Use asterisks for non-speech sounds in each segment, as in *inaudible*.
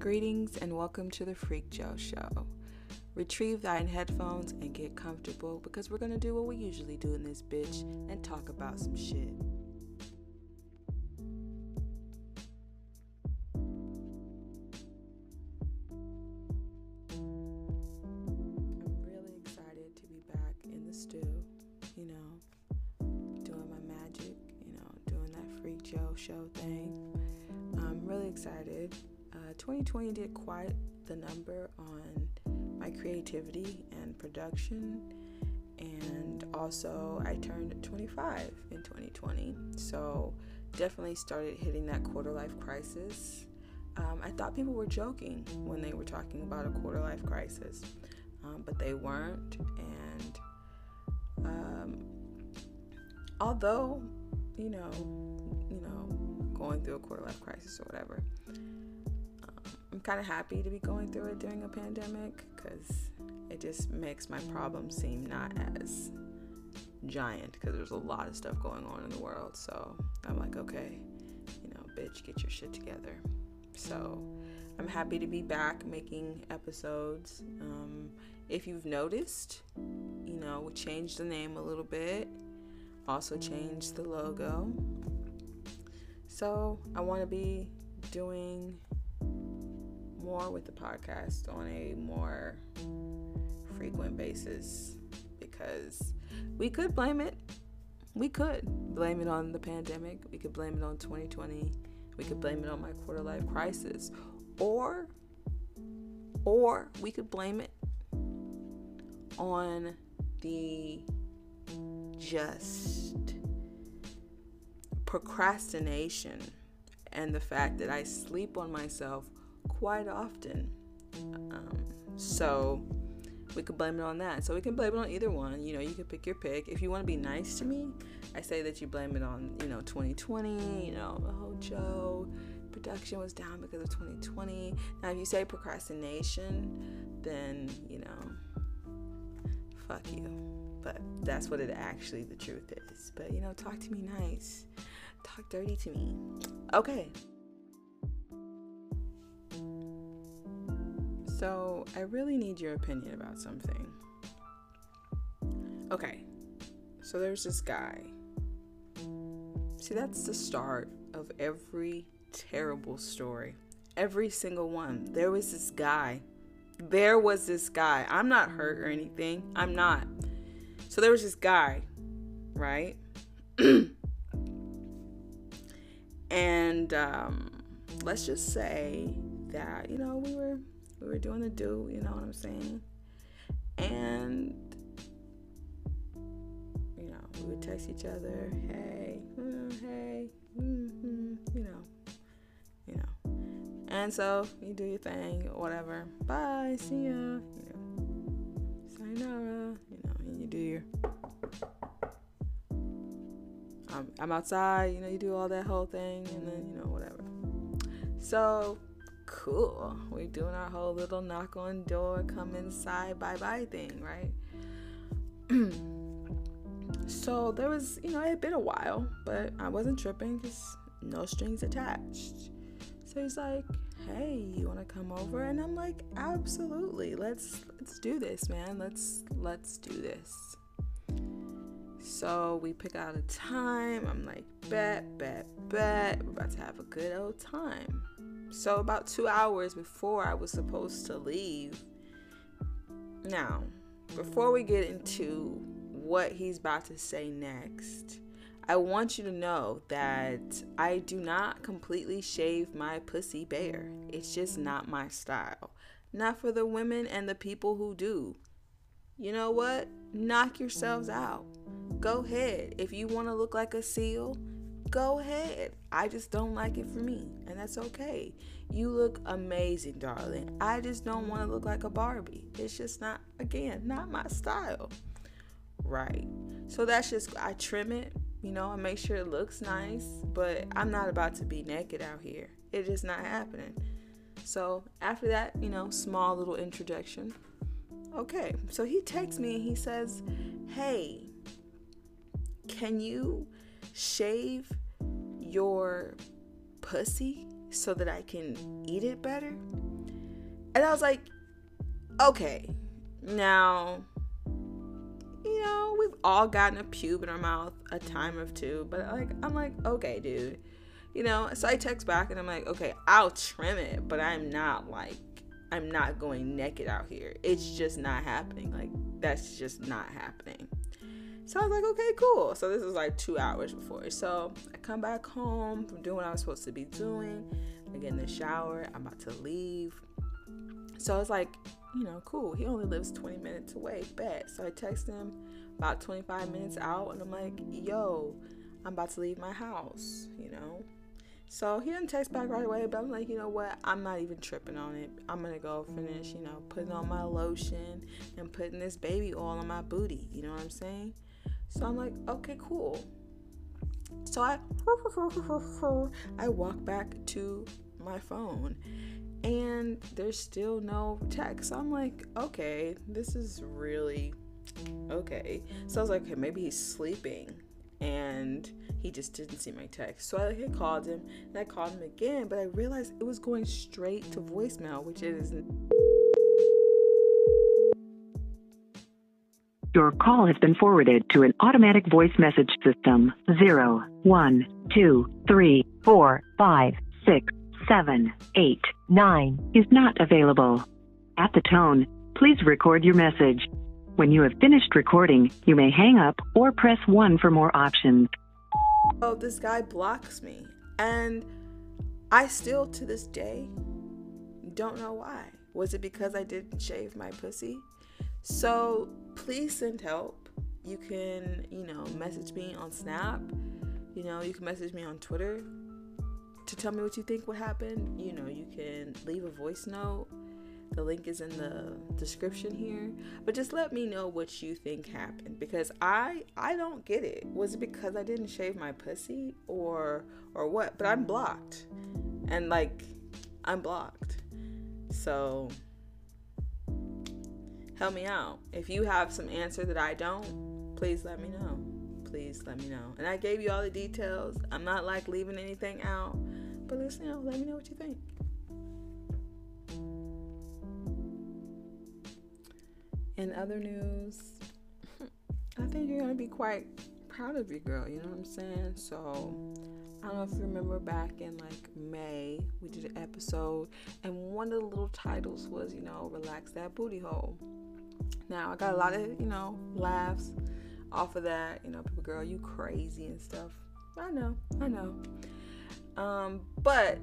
Greetings and welcome to the Freak Joe Show. Retrieve thine headphones and get comfortable because we're gonna do what we usually do in this bitch and talk about some shit. I'm really excited to be back in the stew, you know, doing my magic, you know, doing that Freak Joe show thing. I'm really excited. Uh, 2020 did quite the number on my creativity and production. And also, I turned 25 in 2020. So, definitely started hitting that quarter life crisis. Um, I thought people were joking when they were talking about a quarter life crisis, um, but they weren't. And um, although, you know, you know, going through a quarter life crisis or whatever, I'm kind of happy to be going through it during a pandemic because it just makes my problem seem not as giant because there's a lot of stuff going on in the world. So I'm like, okay, you know, bitch, get your shit together. So I'm happy to be back making episodes. Um, if you've noticed, you know, we changed the name a little bit, also changed the logo. So I want to be doing more with the podcast on a more frequent basis because we could blame it. We could blame it on the pandemic. We could blame it on 2020. We could blame it on my quarter life crisis. Or or we could blame it on the just procrastination and the fact that I sleep on myself quite often. Um, so we could blame it on that. So we can blame it on either one. You know, you can pick your pick. If you want to be nice to me, I say that you blame it on, you know, 2020, you know, oh, Joe, production was down because of 2020. Now, if you say procrastination, then, you know, fuck you. But that's what it actually the truth is. But, you know, talk to me nice. Talk dirty to me. Okay. So, I really need your opinion about something. Okay, so there's this guy. See, that's the start of every terrible story. Every single one. There was this guy. There was this guy. I'm not hurt or anything. I'm not. So there was this guy, right? *clears throat* and um, let's just say that, you know, we were we were doing the do, you know what I'm saying? And you know, we would text each other, hey, mm, hey, mm-hmm, you know, you know. And so you do your thing, whatever. Bye, see ya. You know, sayonara. You know, and you do your. I'm, I'm outside. You know, you do all that whole thing, and then you know whatever. So cool. We're doing our whole little knock on door, come inside, bye bye thing, right? *clears throat* so there was, you know, it had been a while, but I wasn't tripping because no strings attached. So he's like, "Hey, you want to come over?" And I'm like, "Absolutely. Let's let's do this, man. Let's let's do this." So we pick out a time. I'm like, "Bet, bet, bet. We're about to have a good old time." So, about two hours before I was supposed to leave. Now, before we get into what he's about to say next, I want you to know that I do not completely shave my pussy bare. It's just not my style. Not for the women and the people who do. You know what? Knock yourselves out. Go ahead. If you want to look like a seal, go ahead. I just don't like it for me, and that's okay. You look amazing, darling. I just don't want to look like a Barbie. It's just not, again, not my style. Right. So that's just, I trim it, you know, I make sure it looks nice, but I'm not about to be naked out here. It's just not happening. So after that, you know, small little introduction. Okay, so he texts me and he says, Hey, can you shave your pussy so that I can eat it better. And I was like, okay, now, you know, we've all gotten a pube in our mouth a time or two, but like, I'm like, okay, dude, you know. So I text back and I'm like, okay, I'll trim it, but I'm not like, I'm not going naked out here. It's just not happening. Like, that's just not happening. So I was like, okay, cool. So this was like two hours before. So I come back home from doing what I was supposed to be doing. I get in the shower. I'm about to leave. So I was like, you know, cool. He only lives 20 minutes away. Bet. So I text him about 25 minutes out and I'm like, yo, I'm about to leave my house, you know. So he didn't text back right away, but I'm like, you know what? I'm not even tripping on it. I'm gonna go finish, you know, putting on my lotion and putting this baby oil on my booty. You know what I'm saying? So I'm like, okay, cool. So I *laughs* I walk back to my phone and there's still no text. So I'm like, okay, this is really okay. So I was like, okay, maybe he's sleeping and he just didn't see my text. So I had called him and I called him again, but I realized it was going straight to voicemail, which it is. Your call has been forwarded to an automatic voice message system. Zero, one, two, three, four, five, six, seven, eight, nine is not available. At the tone, please record your message. When you have finished recording, you may hang up or press 1 for more options. Oh, this guy blocks me. And I still, to this day, don't know why. Was it because I didn't shave my pussy? So please send help. You can, you know, message me on Snap. You know, you can message me on Twitter to tell me what you think would happen. You know, you can leave a voice note. The link is in the description here. But just let me know what you think happened because I I don't get it. Was it because I didn't shave my pussy or or what? But I'm blocked. And like I'm blocked. So help me out. If you have some answer that I don't, please let me know. Please let me know. And I gave you all the details. I'm not like leaving anything out. But listen, you know, let me know what you think. In other news, *laughs* I think you're gonna be quite proud of your girl, you know what I'm saying? So I don't know if you remember back in like May, we did an episode, and one of the little titles was, you know, relax that booty hole. Now I got a lot of, you know, laughs off of that. You know, people, girl, you crazy and stuff. I know, I know. Um, but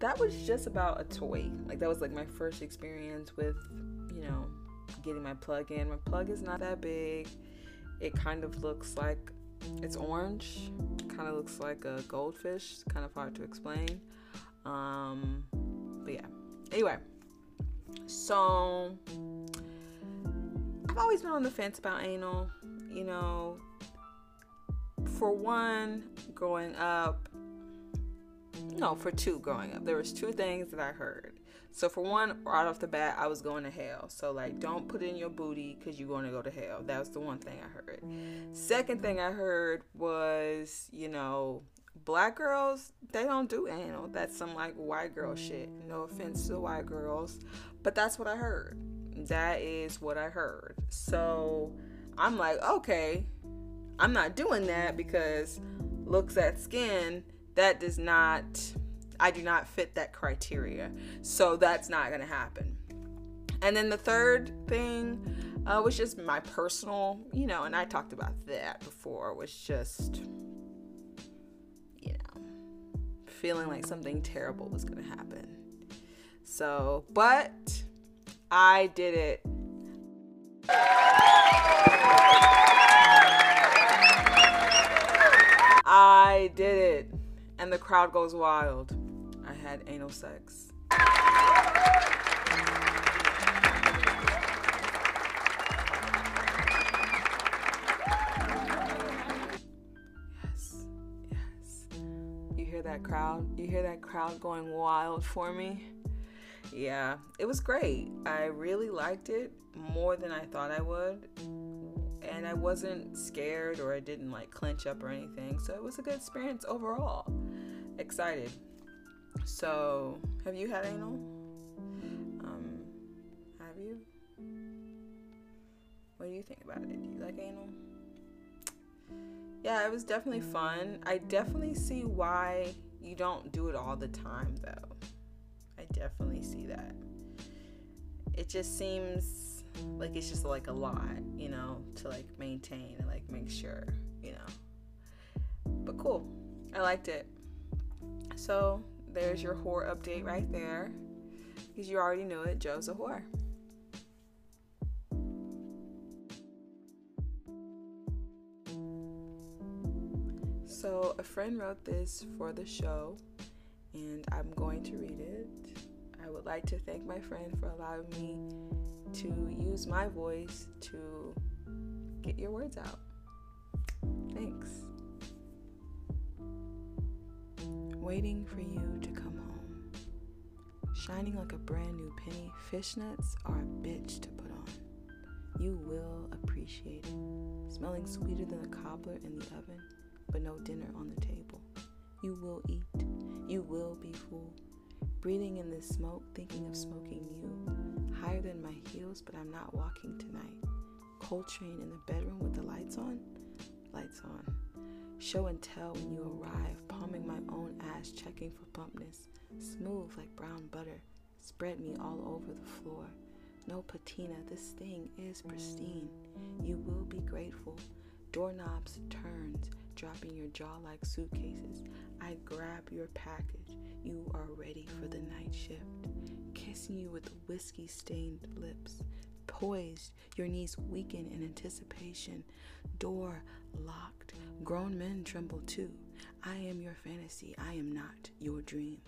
that was just about a toy. Like that was like my first experience with, you know, getting my plug in. My plug is not that big. It kind of looks like it's orange. Kind of looks like a goldfish. Kind of hard to explain. Um, but yeah. Anyway, so I've always been on the fence about anal. You know, for one, growing up, no, for two growing up, there was two things that I heard. So for one, right off the bat, I was going to hell. So like, don't put in your booty because you're going to go to hell. That was the one thing I heard. Second thing I heard was, you know, black girls they don't do anal. That's some like white girl shit. No offense to the white girls, but that's what I heard. That is what I heard. So I'm like, okay, I'm not doing that because looks at skin, that does not, I do not fit that criteria. So that's not going to happen. And then the third thing uh, was just my personal, you know, and I talked about that before, was just, you know, feeling like something terrible was going to happen. So, but I did it. I did it. And the crowd goes wild. I had anal sex. Yes, yes. You hear that crowd? You hear that crowd going wild for me? Yeah, it was great. I really liked it more than I thought I would. And I wasn't scared or I didn't like clench up or anything. So it was a good experience overall. Excited. So, have you had anal? Um, have you? What do you think about it? Do you like anal? Yeah, it was definitely fun. I definitely see why you don't do it all the time, though. Definitely see that. It just seems like it's just like a lot, you know, to like maintain and like make sure, you know. But cool. I liked it. So there's your whore update right there. Because you already know it, Joe's a whore. So, a friend wrote this for the show, and I'm going to read it. Would like to thank my friend for allowing me to use my voice to get your words out. Thanks. Waiting for you to come home. Shining like a brand new penny, fishnets are a bitch to put on. You will appreciate it. Smelling sweeter than a cobbler in the oven, but no dinner on the table. You will eat. You will be full. Breathing in this smoke, thinking of smoking you. Higher than my heels, but I'm not walking tonight. Coltrane in the bedroom with the lights on? Lights on. Show and tell when you arrive, palming my own ass, checking for plumpness. Smooth like brown butter, spread me all over the floor. No patina, this thing is pristine. You will be grateful. Doorknobs turns, dropping your jaw like suitcases. I grab your package. You are ready for the night shift. Kissing you with whiskey stained lips. Poised, your knees weaken in anticipation. Door locked. Grown men tremble too. I am your fantasy. I am not your dream.